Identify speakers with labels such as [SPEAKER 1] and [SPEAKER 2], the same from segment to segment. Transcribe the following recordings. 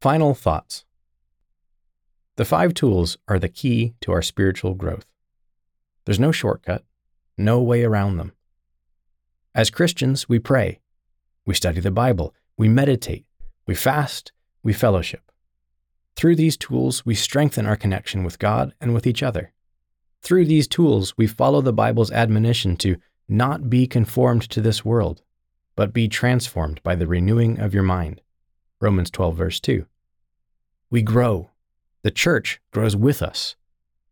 [SPEAKER 1] Final thoughts. The five tools are the key to our spiritual growth. There's no shortcut, no way around them. As Christians, we pray, we study the Bible, we meditate, we fast, we fellowship. Through these tools, we strengthen our connection with God and with each other. Through these tools, we follow the Bible's admonition to not be conformed to this world, but be transformed by the renewing of your mind. Romans 12, verse 2. We grow. The church grows with us.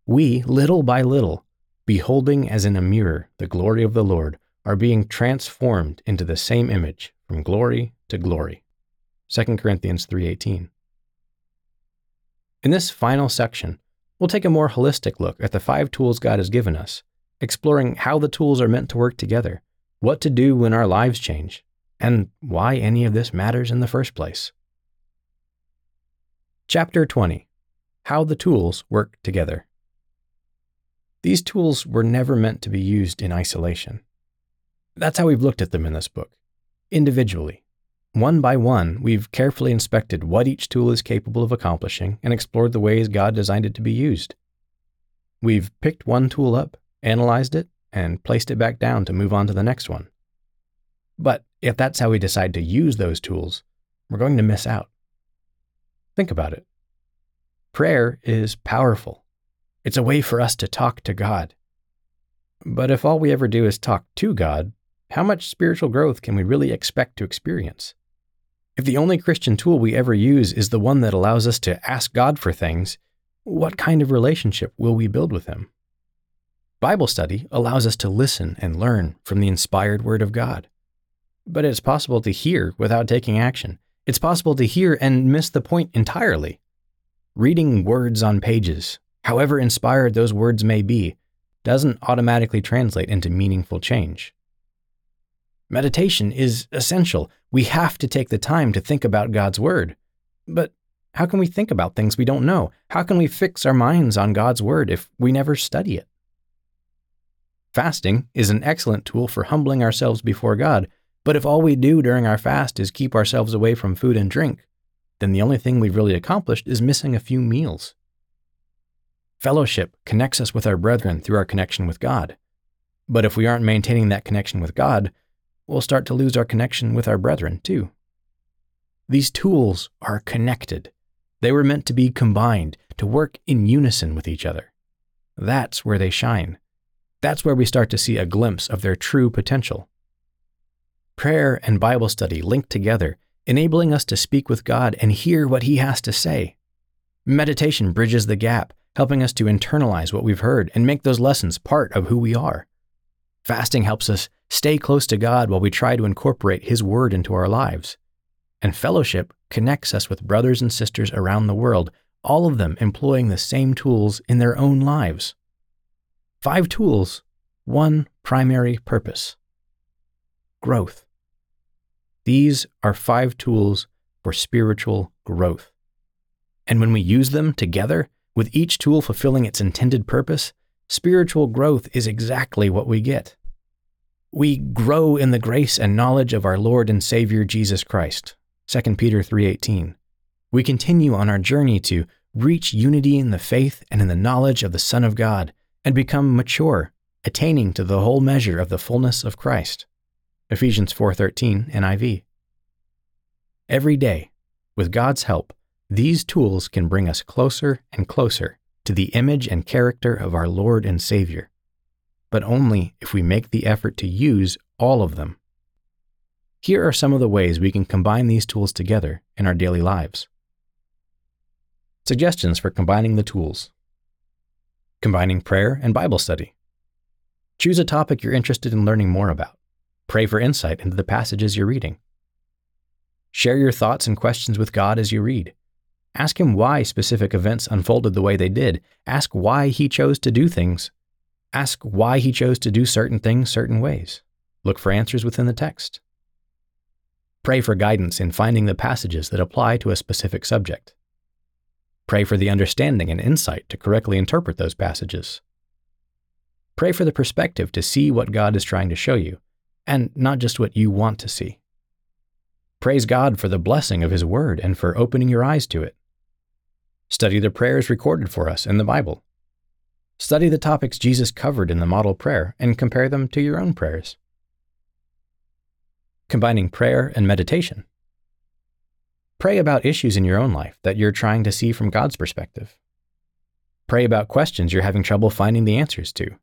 [SPEAKER 1] We, little by little, beholding as in a mirror the glory of the Lord, are being transformed into the same image from glory to glory. 2 Corinthians 3:18. In this final section, we'll take a more holistic look at the five tools God has given us, exploring how the tools are meant to work together, what to do when our lives change, and why any of this matters in the first place. Chapter 20 How the Tools Work Together. These tools were never meant to be used in isolation. That's how we've looked at them in this book, individually. One by one, we've carefully inspected what each tool is capable of accomplishing and explored the ways God designed it to be used. We've picked one tool up, analyzed it, and placed it back down to move on to the next one. But if that's how we decide to use those tools, we're going to miss out. Think about it. Prayer is powerful. It's a way for us to talk to God. But if all we ever do is talk to God, how much spiritual growth can we really expect to experience? If the only Christian tool we ever use is the one that allows us to ask God for things, what kind of relationship will we build with Him? Bible study allows us to listen and learn from the inspired Word of God. But it's possible to hear without taking action, it's possible to hear and miss the point entirely. Reading words on pages, however inspired those words may be, doesn't automatically translate into meaningful change. Meditation is essential. We have to take the time to think about God's Word. But how can we think about things we don't know? How can we fix our minds on God's Word if we never study it? Fasting is an excellent tool for humbling ourselves before God, but if all we do during our fast is keep ourselves away from food and drink, then the only thing we've really accomplished is missing a few meals. Fellowship connects us with our brethren through our connection with God. But if we aren't maintaining that connection with God, we'll start to lose our connection with our brethren too. These tools are connected. They were meant to be combined, to work in unison with each other. That's where they shine. That's where we start to see a glimpse of their true potential. Prayer and Bible study linked together, enabling us to speak with God and hear what He has to say. Meditation bridges the gap, helping us to internalize what we've heard and make those lessons part of who we are. Fasting helps us stay close to God while we try to incorporate His Word into our lives. And fellowship connects us with brothers and sisters around the world, all of them employing the same tools in their own lives. Five tools, one primary purpose growth. These are five tools for spiritual growth. And when we use them together, with each tool fulfilling its intended purpose, spiritual growth is exactly what we get. We grow in the grace and knowledge of our Lord and Savior Jesus Christ. 2 Peter 3:18. We continue on our journey to reach unity in the faith and in the knowledge of the Son of God and become mature, attaining to the whole measure of the fullness of Christ. Ephesians 4:13 NIV. Every day, with God's help, these tools can bring us closer and closer to the image and character of our Lord and Savior, but only if we make the effort to use all of them. Here are some of the ways we can combine these tools together in our daily lives. Suggestions for combining the tools Combining prayer and Bible study. Choose a topic you're interested in learning more about. Pray for insight into the passages you're reading. Share your thoughts and questions with God as you read. Ask Him why specific events unfolded the way they did. Ask why He chose to do things. Ask why He chose to do certain things certain ways. Look for answers within the text. Pray for guidance in finding the passages that apply to a specific subject. Pray for the understanding and insight to correctly interpret those passages. Pray for the perspective to see what God is trying to show you and not just what you want to see. Praise God for the blessing of His Word and for opening your eyes to it. Study the prayers recorded for us in the Bible. Study the topics Jesus covered in the model prayer and compare them to your own prayers. Combining prayer and meditation. Pray about issues in your own life that you're trying to see from God's perspective. Pray about questions you're having trouble finding the answers to.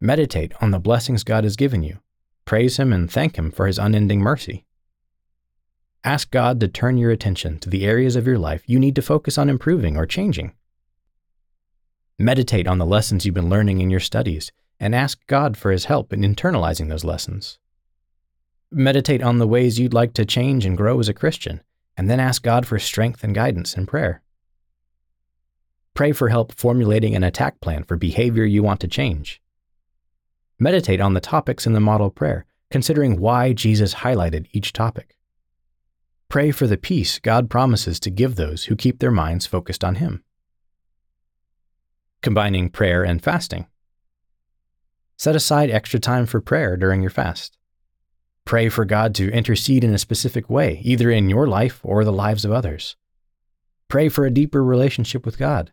[SPEAKER 1] Meditate on the blessings God has given you. Praise Him and thank Him for His unending mercy. Ask God to turn your attention to the areas of your life you need to focus on improving or changing. Meditate on the lessons you've been learning in your studies and ask God for His help in internalizing those lessons. Meditate on the ways you'd like to change and grow as a Christian and then ask God for strength and guidance in prayer. Pray for help formulating an attack plan for behavior you want to change. Meditate on the topics in the model prayer, considering why Jesus highlighted each topic. Pray for the peace God promises to give those who keep their minds focused on Him. Combining prayer and fasting. Set aside extra time for prayer during your fast. Pray for God to intercede in a specific way, either in your life or the lives of others. Pray for a deeper relationship with God.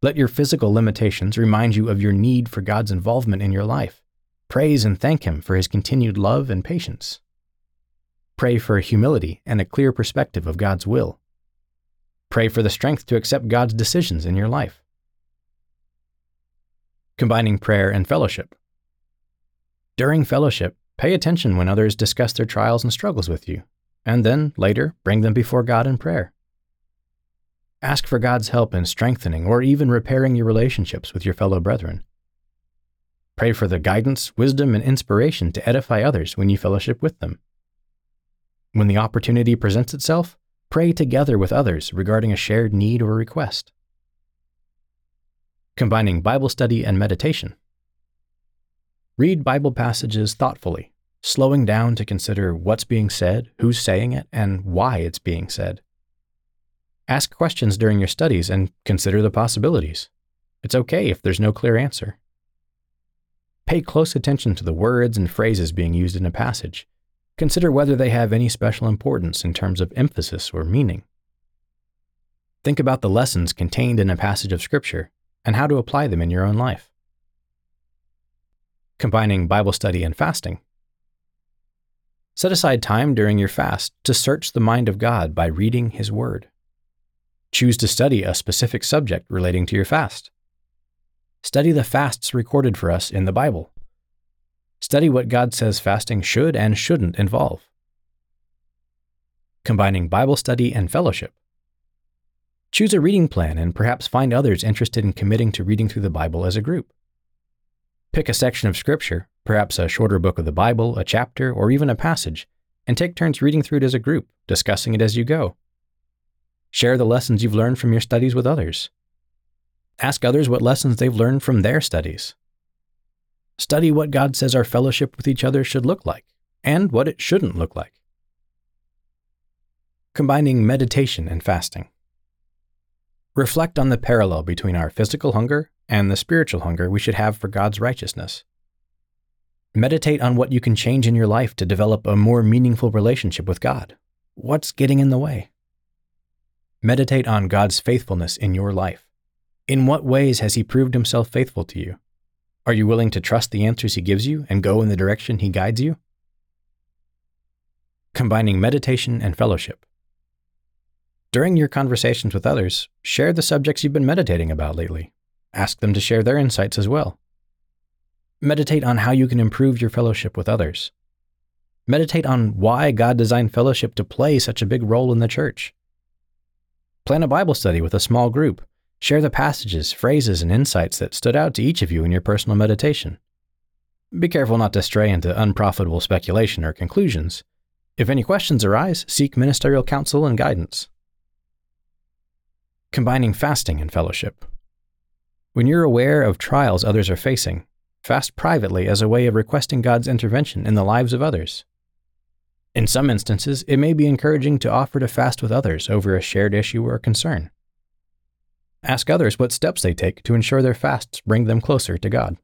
[SPEAKER 1] Let your physical limitations remind you of your need for God's involvement in your life. Praise and thank Him for His continued love and patience. Pray for humility and a clear perspective of God's will. Pray for the strength to accept God's decisions in your life. Combining prayer and fellowship. During fellowship, Pay attention when others discuss their trials and struggles with you, and then, later, bring them before God in prayer. Ask for God's help in strengthening or even repairing your relationships with your fellow brethren. Pray for the guidance, wisdom, and inspiration to edify others when you fellowship with them. When the opportunity presents itself, pray together with others regarding a shared need or request. Combining Bible study and meditation. Read Bible passages thoughtfully, slowing down to consider what's being said, who's saying it, and why it's being said. Ask questions during your studies and consider the possibilities. It's okay if there's no clear answer. Pay close attention to the words and phrases being used in a passage. Consider whether they have any special importance in terms of emphasis or meaning. Think about the lessons contained in a passage of Scripture and how to apply them in your own life combining Bible study and fasting. Set aside time during your fast to search the mind of God by reading His Word. Choose to study a specific subject relating to your fast. Study the fasts recorded for us in the Bible. Study what God says fasting should and shouldn't involve. Combining Bible study and fellowship. Choose a reading plan and perhaps find others interested in committing to reading through the Bible as a group. Pick a section of Scripture, perhaps a shorter book of the Bible, a chapter, or even a passage, and take turns reading through it as a group, discussing it as you go. Share the lessons you've learned from your studies with others. Ask others what lessons they've learned from their studies. Study what God says our fellowship with each other should look like, and what it shouldn't look like. Combining meditation and fasting. Reflect on the parallel between our physical hunger and the spiritual hunger we should have for God's righteousness. Meditate on what you can change in your life to develop a more meaningful relationship with God. What's getting in the way? Meditate on God's faithfulness in your life. In what ways has He proved Himself faithful to you? Are you willing to trust the answers He gives you and go in the direction He guides you? Combining meditation and fellowship. During your conversations with others, share the subjects you've been meditating about lately. Ask them to share their insights as well. Meditate on how you can improve your fellowship with others. Meditate on why God designed fellowship to play such a big role in the church. Plan a Bible study with a small group. Share the passages, phrases, and insights that stood out to each of you in your personal meditation. Be careful not to stray into unprofitable speculation or conclusions. If any questions arise, seek ministerial counsel and guidance. Combining fasting and fellowship. When you're aware of trials others are facing, fast privately as a way of requesting God's intervention in the lives of others. In some instances, it may be encouraging to offer to fast with others over a shared issue or concern. Ask others what steps they take to ensure their fasts bring them closer to God.